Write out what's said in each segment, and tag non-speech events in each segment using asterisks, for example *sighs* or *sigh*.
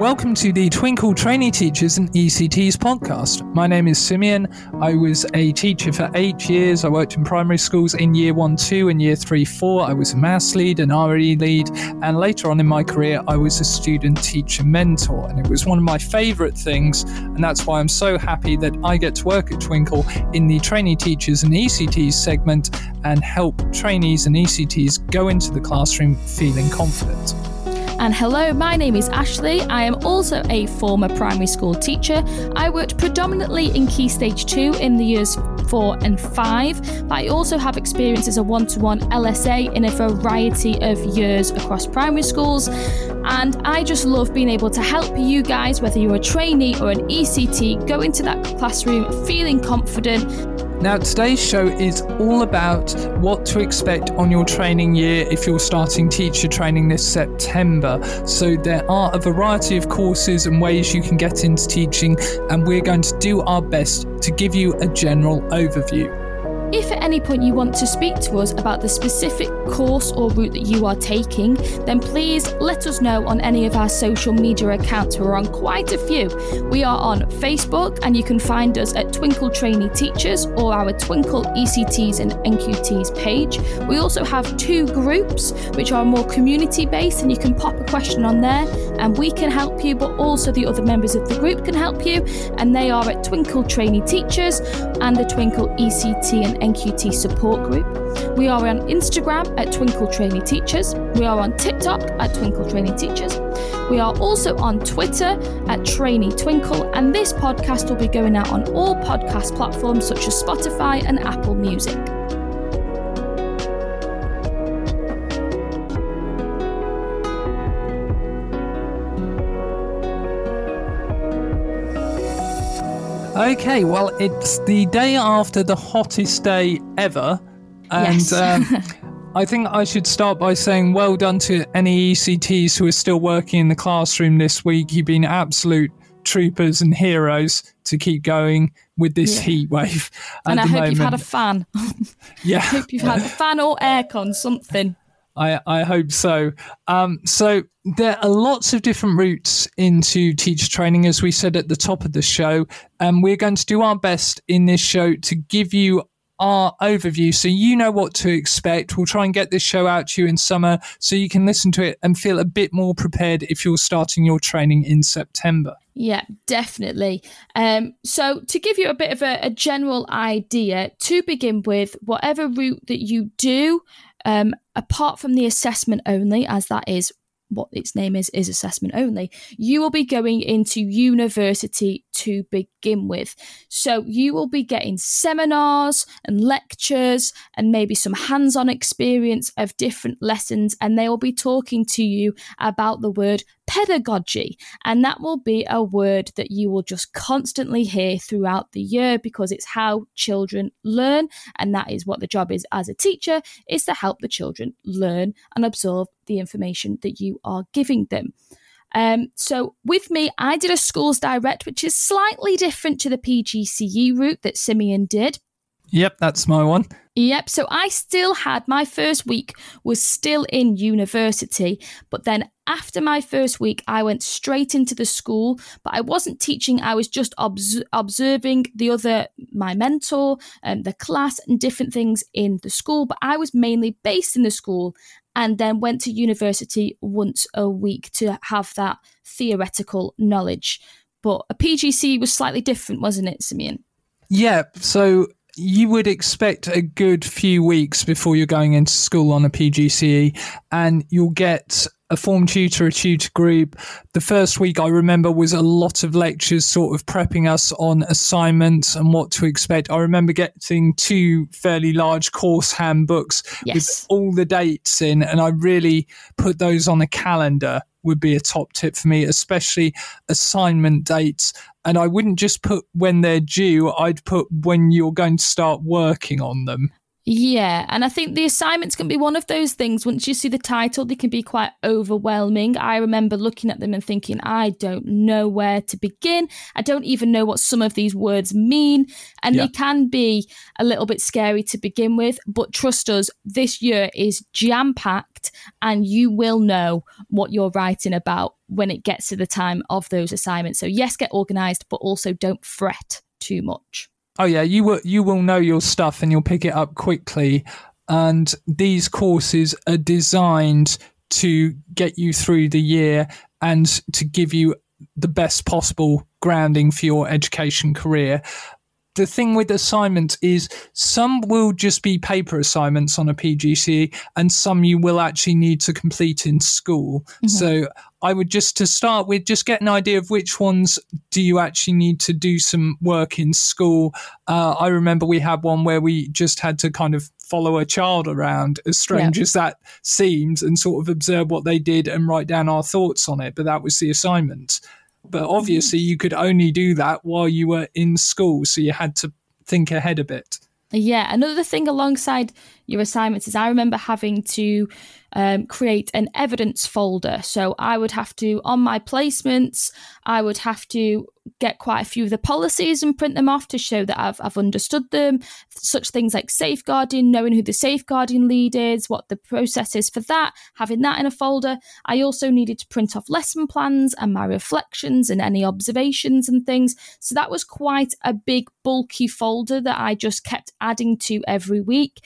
Welcome to the Twinkl Trainee Teachers and ECTs podcast. My name is Simeon. I was a teacher for eight years. I worked in primary schools in year one, two, and year three, four. I was a maths lead, an RE lead, and later on in my career, I was a student teacher mentor. And it was one of my favorite things. And that's why I'm so happy that I get to work at Twinkl in the Trainee Teachers and ECTs segment and help trainees and ECTs go into the classroom feeling confident. And hello, my name is Ashleigh. I am also a former primary school teacher. I worked predominantly in Key Stage 2 in the years 4 and 5, but I also have experience as a one to one LSA in a variety of years across primary schools. And I just love being able to help you guys, whether you're a trainee or an ECT, go into that classroom feeling confident now, today's show is all about what to expect on your training year if you're starting teacher training this September. So, there are a variety of courses and ways you can get into teaching, and we're going to do our best to give you a general overview. If at any point you want to speak to us about the specific course or route that you are taking, then please let us know on any of our social media accounts. We're on quite a few. We are on Facebook, and you can find us at Twinkl Trainee Teachers or our Twinkl ECTs and NQTs page. We also have two groups which are more community based, and you can pop a question on there and we can help you, but also the other members of the group can help you, and they are at Twinkl Trainee Teachers and the Twinkl ECT and NQT support group. We are on Instagram at Twinkl Trainee Teachers. We are on TikTok at Twinkl Trainee Teachers. We are also on Twitter at Trainee Twinkl, and this podcast will be going out on all podcast platforms such as Spotify and Apple Music. Okay, well, it's the day after the hottest day ever. And yes. um, *laughs* I think I should start by saying well done to any ECTs who are still working in the classroom this week. You've been absolute troopers and heroes to keep going with this yeah. heat wave. And I hope moment. you've had a fan. *laughs* yeah. I hope you've had a fan or aircon, something. I, I hope so. Um, so there are lots of different routes into teacher training, as we said at the top of the show, and we're going to do our best in this show to give you our overview so you know what to expect. We'll try and get this show out to you in summer so you can listen to it and feel a bit more prepared if you're starting your training in September. Yeah, definitely. Um, so, to give you a bit of a, a general idea, to begin with, whatever route that you do, um, apart from the assessment only, as that is what its name is, is assessment only, you will be going into university to begin with. So you will be getting seminars and lectures and maybe some hands on experience of different lessons, and they will be talking to you about the word pedagogy. And that will be a word that you will just constantly hear throughout the year because it's how children learn. And that is what the job is as a teacher, is to help the children learn and absorb the information that you are giving them. Um, so with me, I did a schools direct, which is slightly different to the PGCE route that Simeon did. Yep, that's my one. Yep. So I still had my first week was still in university, but then after my first week, I went straight into the school, but I wasn't teaching. I was just obs- observing the other, my mentor, and the class, and different things in the school. But I was mainly based in the school and then went to university once a week to have that theoretical knowledge. But a PGC was slightly different, wasn't it, Simeon? Yeah. So you would expect a good few weeks before you're going into school on a PGCE, and you'll get a form tutor, a tutor group. The first week I remember was a lot of lectures sort of prepping us on assignments and what to expect. I remember getting two fairly large course handbooks yes. with all the dates in, and I really put those on a calendar would be a top tip for me, especially assignment dates. And I wouldn't just put when they're due, I'd put when you're going to start working on them. Yeah, and I think the assignments can be one of those things. Once you see the title, they can be quite overwhelming. I remember looking at them and thinking, I don't know where to begin. I don't even know what some of these words mean. And yeah. they can be a little bit scary to begin with. But trust us, this year is jam packed, and you will know what you're writing about when it gets to the time of those assignments. So, yes, get organized, but also don't fret too much. Oh yeah, you will you will know your stuff and you'll pick it up quickly. And these courses are designed to get you through the year and to give you the best possible grounding for your education career the thing with assignments is some will just be paper assignments on a PGCE and some you will actually need to complete in school. Mm-hmm. So I would just to start with just get an idea of which ones do you actually need to do some work in school. Uh, I remember we had one where we just had to kind of follow a child around, as strange as that seems, and sort of observe what they did and write down our thoughts on it. But that was the assignment. But obviously, mm-hmm. you could only do that while you were in school. So you had to think ahead a bit. Yeah. Another thing alongside your assignments is I remember having to um, create an evidence folder. So I would have to, on my placements, I would have to get quite a few of the policies and print them off to show that I've, I've understood them. Such things like safeguarding, knowing who the safeguarding lead is, what the process is for that, having that in a folder. I also needed to print off lesson plans and my reflections and any observations and things. So that was quite a big, bulky folder that I just kept adding to every week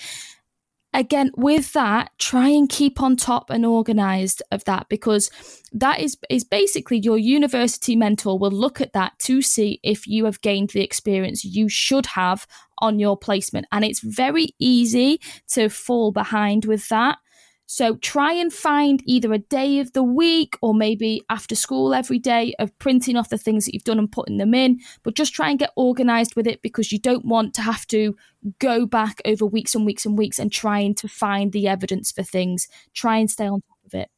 again with that try and keep on top and organized of that because that is is basically your university mentor will look at that to see if you have gained the experience you should have on your placement. And it's very easy to fall behind with that so try and find either a day of the week or maybe after school every day of printing off the things that you've done and putting them in. But just try and get organized with it because you don't want to have to go back over weeks and weeks and weeks and trying to find the evidence for things. Try and stay on top of it.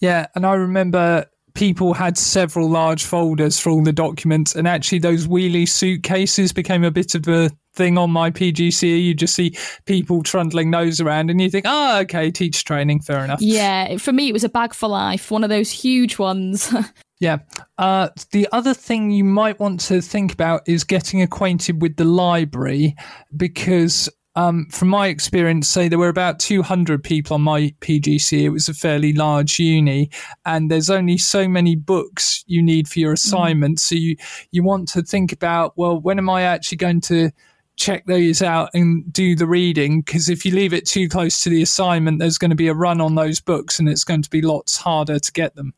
Yeah. And I remember people had several large folders for all the documents, and actually, those wheelie suitcases became a bit of a thing on my PGCE. You just see people trundling those around, and you think, oh, okay, teach training, fair enough. Yeah, for me, it was a bag for life, one of those huge ones. *laughs* yeah. Uh, the other thing you might want to think about is getting acquainted with the library because um, from my experience, say there were about 200 people on my PGC. It was a fairly large uni, and there's only so many books you need for your mm. assignment. Mm. So you you want to think about, well, when am I actually going to check those out and do the reading? Because if you leave it too close to the assignment, there's going to be a run on those books, and it's going to be lots harder to get them.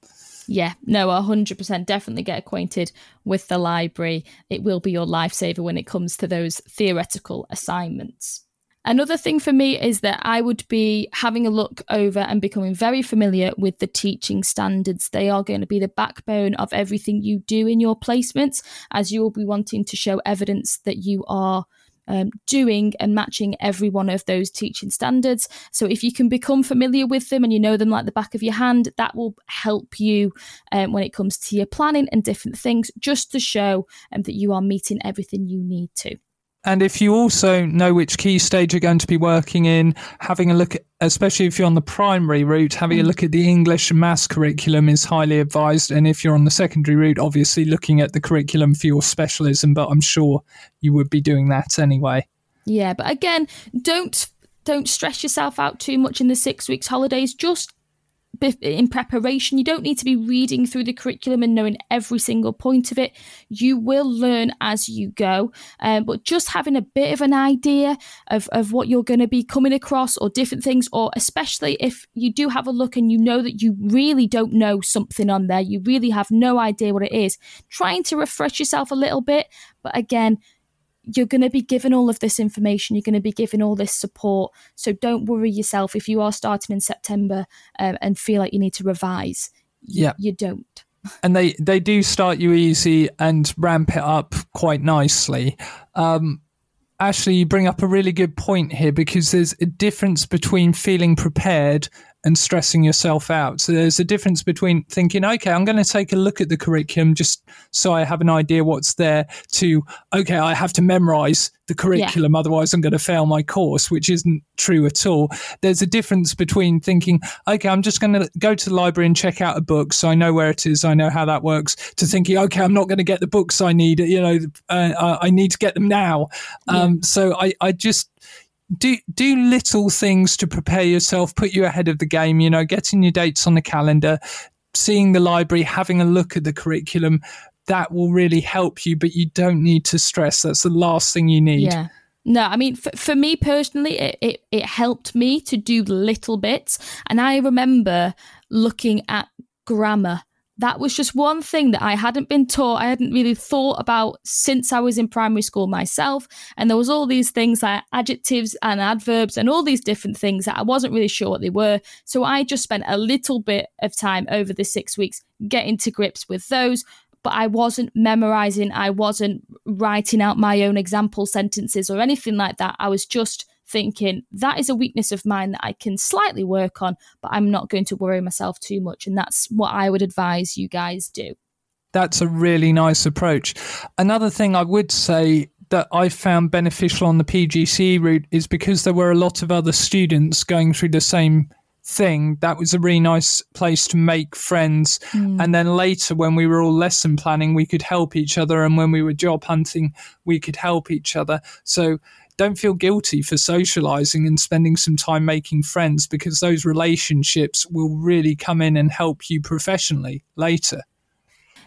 Yeah, no, 100% definitely get acquainted with the library. It will be your lifesaver when it comes to those theoretical assignments. Another thing for me is that I would be having a look over and becoming very familiar with the teaching standards. They are going to be the backbone of everything you do in your placements, as you will be wanting to show evidence that you are um, doing and matching every one of those teaching standards. So if you can become familiar with them and you know them like the back of your hand, that will help you um, when it comes to your planning and different things, just to show um, that you are meeting everything you need to. And if you also know which key stage you're going to be working in, having a look, at, especially if you're on the primary route, having a mm. look at the English and maths curriculum is highly advised. And if you're on the secondary route, obviously looking at the curriculum for your specialism, but I'm sure you would be doing that anyway. Yeah, but again, don't don't stress yourself out too much in the six weeks holidays. Just in preparation. You don't need to be reading through the curriculum and knowing every single point of it. You will learn as you go, um, but just having a bit of an idea of, of what you're going to be coming across or different things, or especially if you do have a look and you know that you really don't know something on there, you really have no idea what it is, trying to refresh yourself a little bit. But again, you're going to be given all of this information you're going to be given all this support so don't worry yourself if you are starting in september um, and feel like you need to revise. Yeah. you don't. *laughs* And they they do start you easy and ramp it up quite nicely. Um, Ashleigh, you bring up a really good point here because there's a difference between feeling prepared and stressing yourself out. So there's a difference between thinking, okay, I'm going to take a look at the curriculum just so I have an idea what's there to, okay, I have to memorize the curriculum, yeah. otherwise I'm going to fail my course, which isn't true at all. There's a difference between thinking, okay, I'm just going to go to the library and check out a book so I know where it is, I know how that works, to thinking, okay, I'm not going to get the books I need, you know, uh, I need to get them now. Yeah. Um, so I, I just, do do little things to prepare yourself, put you ahead of the game. You know, getting your dates on the calendar, seeing the library, having a look at the curriculum. That will really help you, but you don't need to stress. That's the last thing you need. Yeah. No, I mean, for, for me personally, it, it, it helped me to do little bits. And I remember looking at grammar that was just one thing that I hadn't been taught, I hadn't really thought about since I was in primary school myself. And there was all these things like adjectives and adverbs and all these different things that I wasn't really sure what they were. So I just spent a little bit of time over the six weeks getting to grips with those. But I wasn't memorizing, I wasn't writing out my own example sentences or anything like that. I was just thinking that is a weakness of mine that I can slightly work on, but I'm not going to worry myself too much. And that's what I would advise you guys do. That's a really nice approach. Another thing I would say that I found beneficial on the PGC route is because there were a lot of other students going through the same thing. That was a really nice place to make friends. Mm. And then later, when we were all lesson planning, we could help each other. And when we were job hunting, we could help each other. So don't feel guilty for socializing and spending some time making friends because those relationships will really come in and help you professionally later.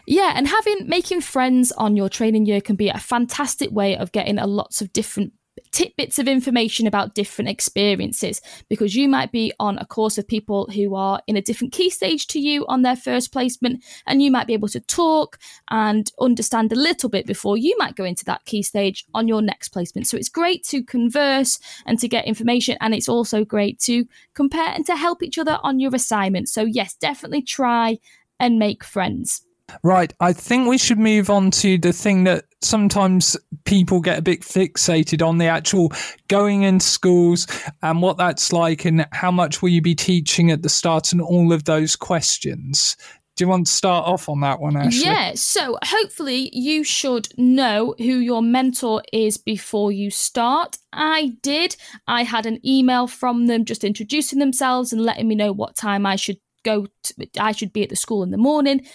Yeah, and having making friends on your training year can be a fantastic way of getting a lots of different tidbits of information about different experiences because you might be on a course of people who are in a different key stage to you on their first placement and you might be able to talk and understand a little bit before you might go into that key stage on your next placement. So it's great to converse and to get information and it's also great to compare and to help each other on your assignment. So yes definitely try and make friends Right. I think we should move on to the thing that sometimes people get a bit fixated on the actual going into schools and what that's like and how much will you be teaching at the start and all of those questions. Do you want to start off on that one, Ashleigh? Yeah. So hopefully you should know who your mentor is before you start. I did. I had an email from them just introducing themselves and letting me know what time I should go to, I should be at the school in the morning.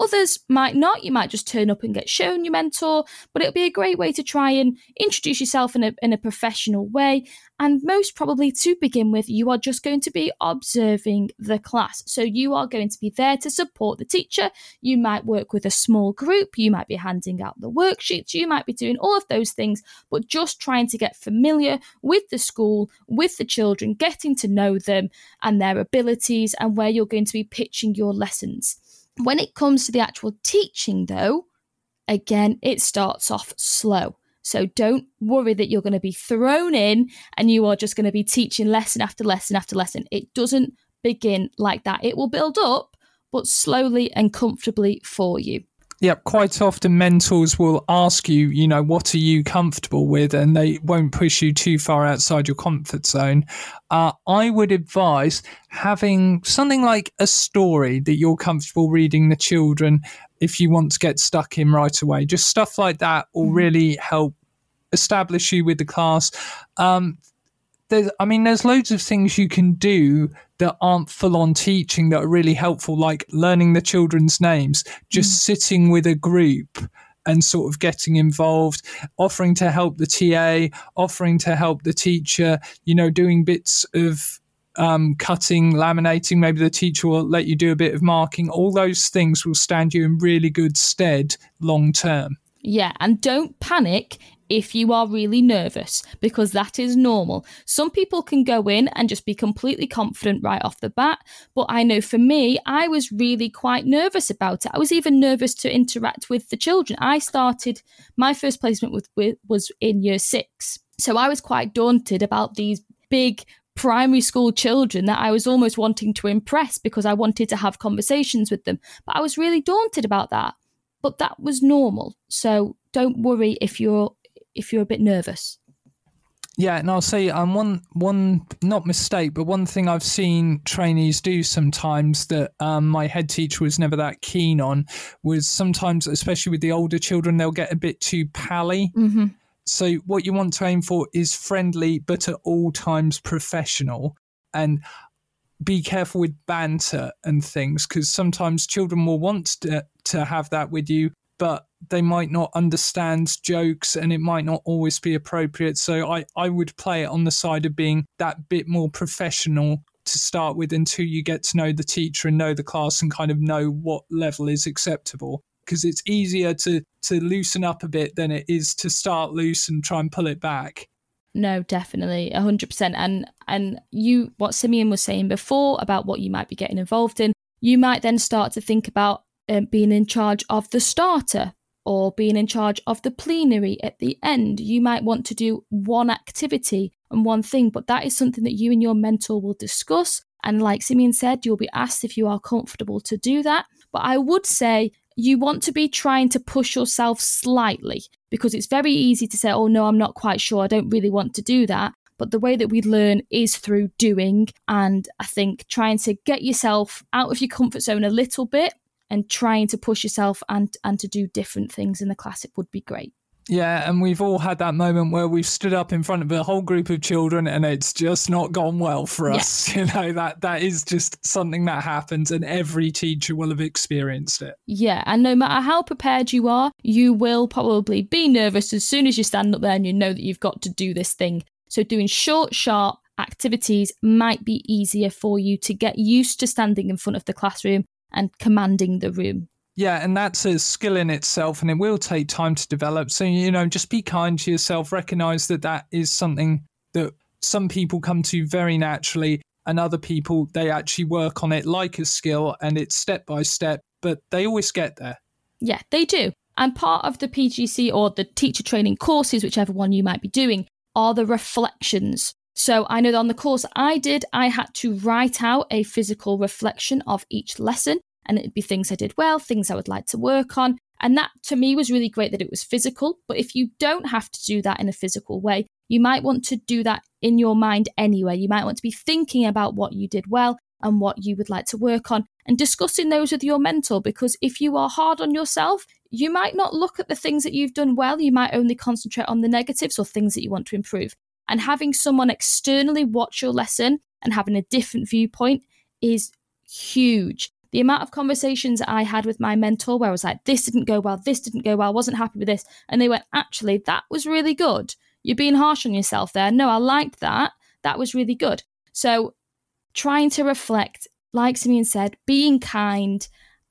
Others might not. You might just turn up and get shown your mentor, but it'll be a great way to try and introduce yourself in a, in a professional way. And most probably to begin with, you are just going to be observing the class. So you are going to be there to support the teacher. You might work with a small group. You might be handing out the worksheets. You might be doing all of those things, but just trying to get familiar with the school, with the children, getting to know them and their abilities and where you're going to be pitching your lessons. When it comes to the actual teaching, though, again, it starts off slow. So don't worry that you're going to be thrown in and you are just going to be teaching lesson after lesson after lesson. It doesn't begin like that. It will build up, but slowly and comfortably for you. Yeah, quite often mentors will ask you, you know, what are you comfortable with? And they won't push you too far outside your comfort zone. Uh, I would advise having something like a story that you're comfortable reading the children if you want to get stuck in right away. Just stuff like that will mm-hmm. really help establish you with the class. Um, there's, I mean, there's loads of things you can do that aren't full on teaching that are really helpful, like learning the children's names, just mm. sitting with a group and sort of getting involved, offering to help the TA, offering to help the teacher, you know, doing bits of um, cutting, laminating. Maybe the teacher will let you do a bit of marking. All those things will stand you in really good stead long term. Yeah, and don't panic if you are really nervous, because that is normal. Some people can go in and just be completely confident right off the bat, but I know for me, I was really quite nervous about it. I was even nervous to interact with the children. I started my first placement with, with was in year six, so I was quite daunted about these big primary school children that I was almost wanting to impress because I wanted to have conversations with them. But I was really daunted about that. But that was normal. So don't worry if you're if you're a bit nervous. Yeah, and I'll say um one one not mistake, but one thing I've seen trainees do sometimes that um, my head teacher was never that keen on was sometimes, especially with the older children, they'll get a bit too pally. Mm-hmm. So what you want to aim for is friendly, but at all times professional, and be careful with banter and things because sometimes children will want to, to have that with you, but they might not understand jokes and it might not always be appropriate. So I, I would play it on the side of being that bit more professional to start with until you get to know the teacher and know the class and kind of know what level is acceptable. Because it's easier to, to loosen up a bit than it is to start loose and try and pull it back. No, definitely, hundred percent. And and you, what Simeon was saying before about what you might be getting involved in, you might then start to think about um, being in charge of the starter or being in charge of the plenary at the end. You might want to do one activity and one thing, but that is something that you and your mentor will discuss. And like Simeon said, you'll be asked if you are comfortable to do that. But I would say you want to be trying to push yourself slightly because it's very easy to say, oh, no, I'm not quite sure. I don't really want to do that. But the way that we learn is through doing. And I think trying to get yourself out of your comfort zone a little bit and trying to push yourself and and to do different things in the classic would be great. Yeah, and we've all had that moment where we've stood up in front of a whole group of children and it's just not gone well for us. Yeah. *laughs* You know, that that is just something that happens and every teacher will have experienced it. Yeah, and no matter how prepared you are, you will probably be nervous as soon as you stand up there and you know that you've got to do this thing. So doing short, sharp activities might be easier for you to get used to standing in front of the classroom and commanding the room. Yeah, and that's a skill in itself, and it will take time to develop. So, you know, just be kind to yourself, recognize that that is something that some people come to very naturally, and other people, they actually work on it like a skill, and it's step by step, but they always get there. Yeah, they do. And part of the PGC or the teacher training courses, whichever one you might be doing, are the reflections. So I know that on the course I did, I had to write out a physical reflection of each lesson, and it'd be things I did well, things I would like to work on. And that to me was really great that it was physical. But if you don't have to do that in a physical way, you might want to do that in your mind anyway. You might want to be thinking about what you did well and what you would like to work on and discussing those with your mentor because if you are hard on yourself, you might not look at the things that you've done well. You might only concentrate on the negatives or things that you want to improve. And having someone externally watch your lesson and having a different viewpoint is huge. The amount of conversations I had with my mentor where I was like, this didn't go well, this didn't go well, I wasn't happy with this. And they went, actually, that was really good. You're being harsh on yourself there. No, I liked that. That was really good. So trying to reflect, like Simeon said, being kind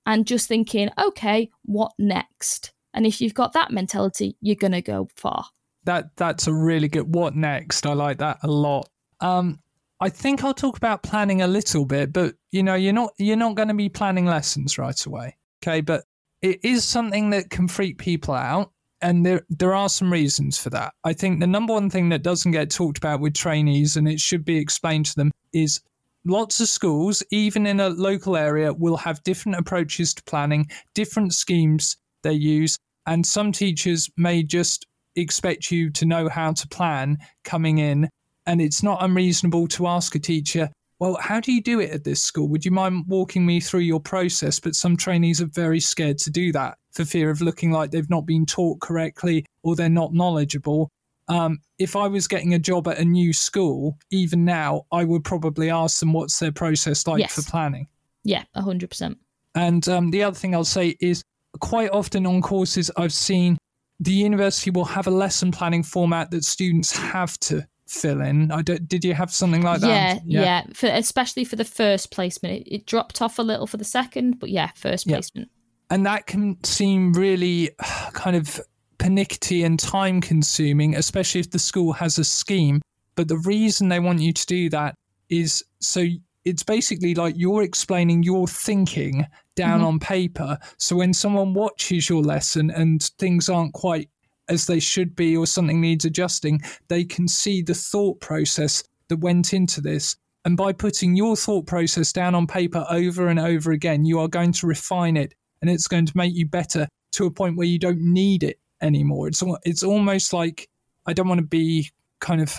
and just thinking, okay, what next? And if you've got that mentality, you're to go far that that's a really good. What next? I like that a lot. Um, I think I'll talk about planning a little bit, but you know, you're not you're not going to be planning lessons right away. Okay, but it is something that can freak people out, and there there are some reasons for that. I think the number one thing that doesn't get talked about with trainees, and it should be explained to them, is lots of schools, even in a local area, will have different approaches to planning, different schemes they use, and some teachers may just expect you to know how to plan coming in. And it's not unreasonable to ask a teacher, well, how do you do it at this school? Would you mind walking me through your process? But some trainees are very scared to do that for fear of looking like they've not been taught correctly or they're not knowledgeable. Um, if I was getting a job at a new school, even now, I would probably ask them what's their process like yes. for planning. Yeah, 100%. And um, the other thing I'll say is quite often on courses, I've seen the university will have a lesson planning format that students have to fill in. I don't, did you have something like that? Yeah, yeah. For, especially for the first placement, it, it, dropped off a little for the second, but yeah, first yeah. placement. And that can seem really *sighs* kind of pernickety and time consuming, especially if the school has a scheme. But the reason they want you to do that is so it's basically like you're explaining your thinking down mm-hmm. on paper. So when someone watches your lesson and things aren't quite as they should be or something needs adjusting, they can see the thought process that went into this. And by putting your thought process down on paper over and over again, you are going to refine it and it's going to make you better to a point where you don't need it anymore. It's it's almost like I don't want to be kind of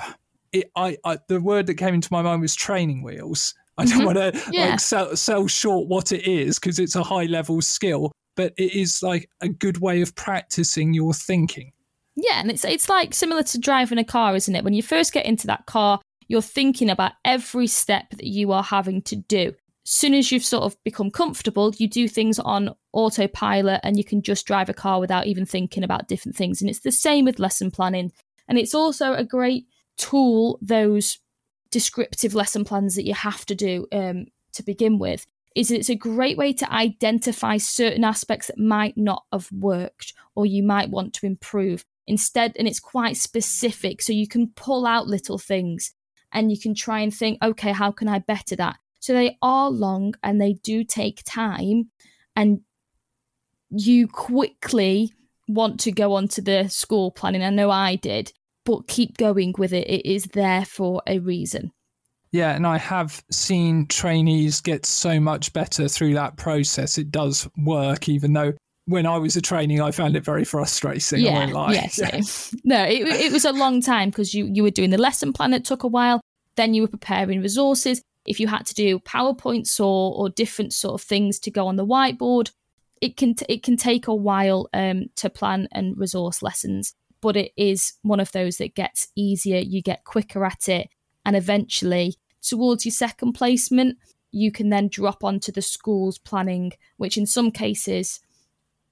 it, I, I the word that came into my mind was training wheels. I don't mm-hmm. want to Yeah. like sell, sell short what it is because it's a high level skill, but it is like a good way of practicing your thinking. Yeah, and it's it's like similar to driving a car, isn't it? When you first get into that car, you're thinking about every step that you are having to do. Soon as you've sort of become comfortable, you do things on autopilot and you can just drive a car without even thinking about different things. And it's the same with lesson planning. And it's also a great tool, those descriptive lesson plans that you have to do um, to begin with. Is it's a great way to identify certain aspects that might not have worked or you might want to improve instead and it's quite specific. So you can pull out little things and you can try and think okay how can i better that? So they are long and they do take time and you quickly want to go on to the school planning. I know i did but keep going with it. It is there for a reason. Yeah, and I have seen trainees get so much better through that process. It does work, even though when I was a training, I found it very frustrating. I yeah lie. yes *laughs* no it, it was a long time because you you were doing the lesson plan it took a while then you were preparing resources if you had to do powerpoints or or different sort of things to go on the whiteboard it can t- it can take a while um to plan and resource lessons but it is one of those that gets easier you get quicker at it and eventually towards your second placement you can then drop onto the school's planning which in some cases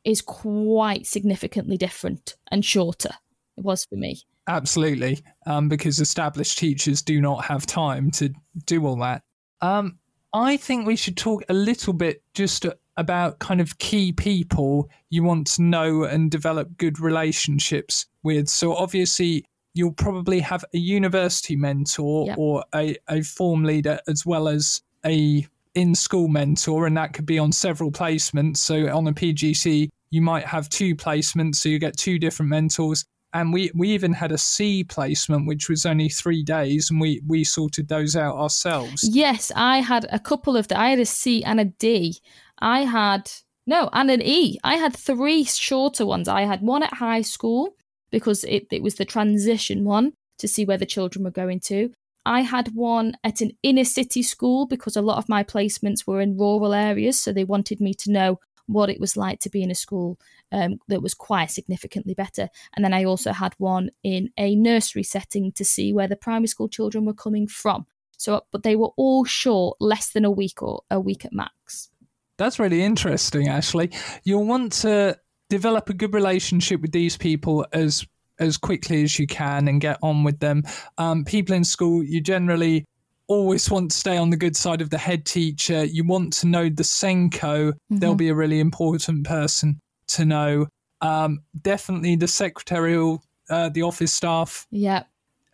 is quite significantly different and shorter. It was for me. Absolutely, um, because established teachers do not have time to do all that. Um, I think we should talk a little bit just about kind of key people you want to know and develop good relationships with. So, obviously, you'll probably have a university mentor Yep. or a, a form leader as well as a in school mentor, and that could be on several placements. So, on a PGC, you might have two placements, so you get two different mentors and we we even had a C placement which was only three days, and we we sorted those out ourselves. Yes, I had a couple of the I had a C and a D. I had no, and an E. I had three shorter ones. I had one at high school because it, it was the transition one to see where the children were going to. I had one at an inner city school because a lot of my placements were in rural areas, so they wanted me to know what it was like to be in a school um, that was quite significantly better. And then I also had one in a nursery setting to see where the primary school children were coming from. So, but they were all short, less than a week or a week at max. That's really interesting, Ashleigh. You'll want to develop a good relationship with these people as as quickly as you can and get on with them. Um, people in school, you generally always want to stay on the good side of the head teacher. You want to know the SENCo. They'll be a really important person to know. Um, definitely the secretarial, uh, the office staff. Yeah.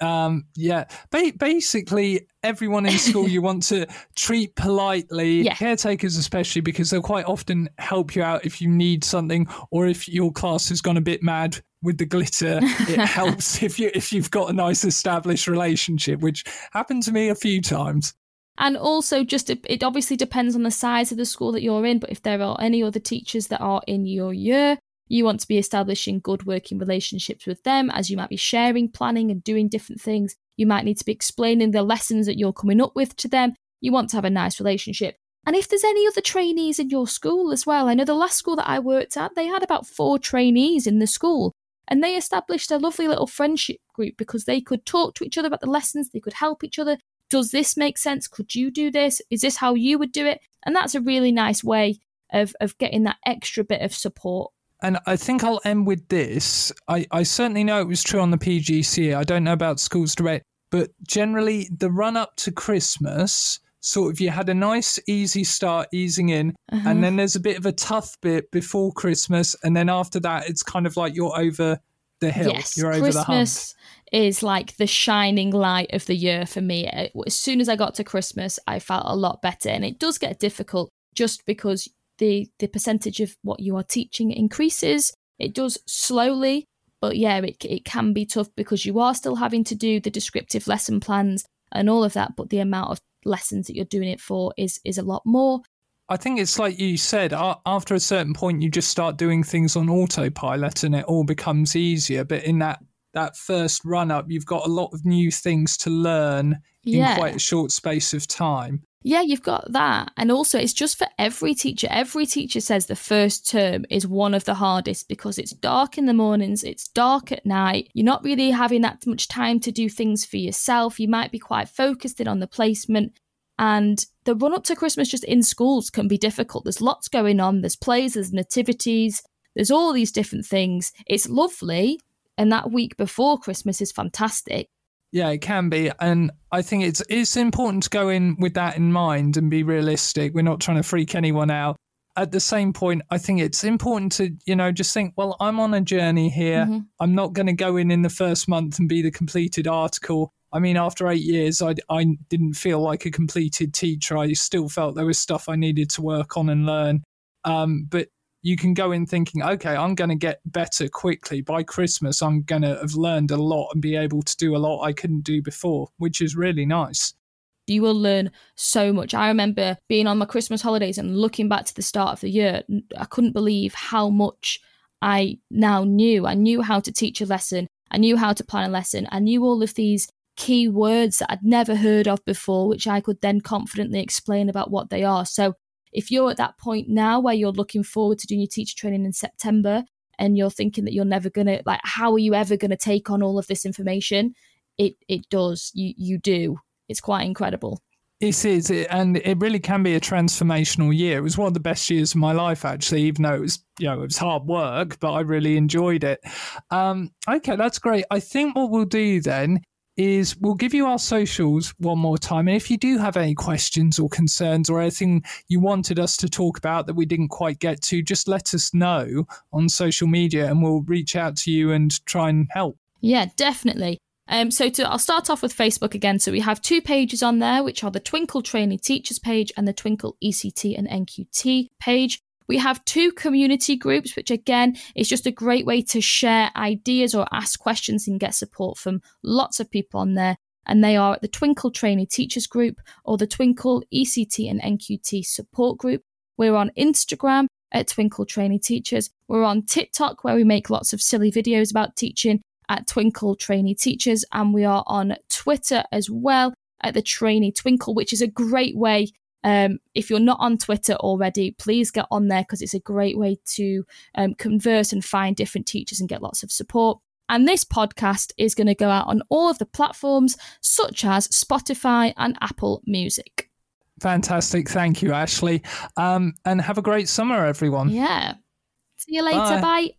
Um, yeah, ba- basically everyone in school you want to treat politely. *laughs* Yeah. Caretakers especially because they'll quite often help you out if you need something or if your class has gone a bit mad with the glitter. It *laughs* helps if you if you've got a nice established relationship, which happened to me a few times. And also, just it it obviously depends on the size of the school that you're in. But if there are any other teachers that are in your year, you want to be establishing good working relationships with them as you might be sharing, planning, and doing different things. You might need to be explaining the lessons that you're coming up with to them. You want to have a nice relationship. And if there's any other trainees in your school as well, I know the last school that I worked at, they had about four trainees in the school. And they established a lovely little friendship group because they could talk to each other about the lessons, they could help each other. Does this make sense? Could you do this? Is this how you would do it? And that's a really nice way of, of getting that extra bit of support. And I think I'll end with this. I, I certainly know it was true on the PGC. I don't know about Schools Direct, but generally the run up to Christmas, sort of you had a nice easy start easing in, Uh-huh. and then there's a bit of a tough bit before Christmas, and then after that it's kind of like you're over the hill. Yes, you're over the hump. Christmas is like the shining light of the year for me. Uh, As soon as I got to Christmas, I felt a lot better, and it does get difficult just because the the percentage of what you are teaching increases. It does slowly, but yeah, it it can be tough because you are still having to do the descriptive lesson plans and all of that, but the amount of lessons that you're doing it for is is a lot more. I think it's like you said, after a certain point, you just start doing things on autopilot and it all becomes easier. But in that that first run up, you've got a lot of new things to learn Yeah. in quite a short space of time. Yeah, you've got that. And also, it's just for every teacher. Every teacher says the first term is one of the hardest because it's dark in the mornings, it's dark at night. You're not really having that much time to do things for yourself. You might be quite focused in on the placement. And the run up to Christmas just in schools can be difficult. There's lots going on. There's plays, there's nativities, there's all these different things. It's lovely. And that week before Christmas is fantastic. Yeah, it can be, and I think it's it's important to go in with that in mind and be realistic. We're not trying to freak anyone out. At the same point, I think it's important to you know just think, well, I'm on a journey here. Mhm. I'm not going to go in in the first month and be the completed article. I mean, after eight years, I I didn't feel like a completed teacher. I still felt there was stuff I needed to work on and learn. Um, but you can go in thinking, okay, I'm going to get better quickly. By Christmas, I'm going to have learned a lot and be able to do a lot I couldn't do before, which is really nice. you will learn so much. I remember being on my Christmas holidays and looking back to the start of the year, I couldn't believe how much I now knew. I knew how to teach a lesson, I knew how to plan a lesson, I knew all of these key words that I'd never heard of before, which I could then confidently explain about what they are. So if you're at that point now where you're looking forward to doing your teacher training in September and you're thinking that you're never gonna like how are you ever gonna take on all of this information? It it does. You you do. It's quite incredible. It is, and it really can be a transformational year. It was one of the best years of my life, actually, even though it was, you know, it was hard work, but I really enjoyed it. Um, okay, that's great. I think what we'll do then is we'll give you our socials one more time. And if you do have any questions or concerns or anything you wanted us to talk about that we didn't quite get to, just let us know on social media and we'll reach out to you and try and help. Yeah, definitely. Um, so to, I'll start off with Facebook again. So we have two pages on there, which are the Twinkl Training Teachers page and the Twinkl ECT and NQT page. We have two community groups, which again is just a great way to share ideas or ask questions and get support from lots of people on there. And they are the Twinkl Trainee Teachers group or the Twinkl ECT and NQT support group. We're on Instagram at Twinkl Trainee Teachers. We're on TikTok where we make lots of silly videos about teaching at Twinkl Trainee Teachers, and we are on Twitter as well at the Trainee Twinkl, which is a great way. Um, if you're not on Twitter already, please get on there because it's a great way to um, converse and find different teachers and get lots of support. And this podcast is going to go out on all of the platforms such as Spotify and Apple Music. Fantastic. Thank you, Ashleigh. Um, and have a great summer, everyone. Yeah. See you later. Bye. Bye.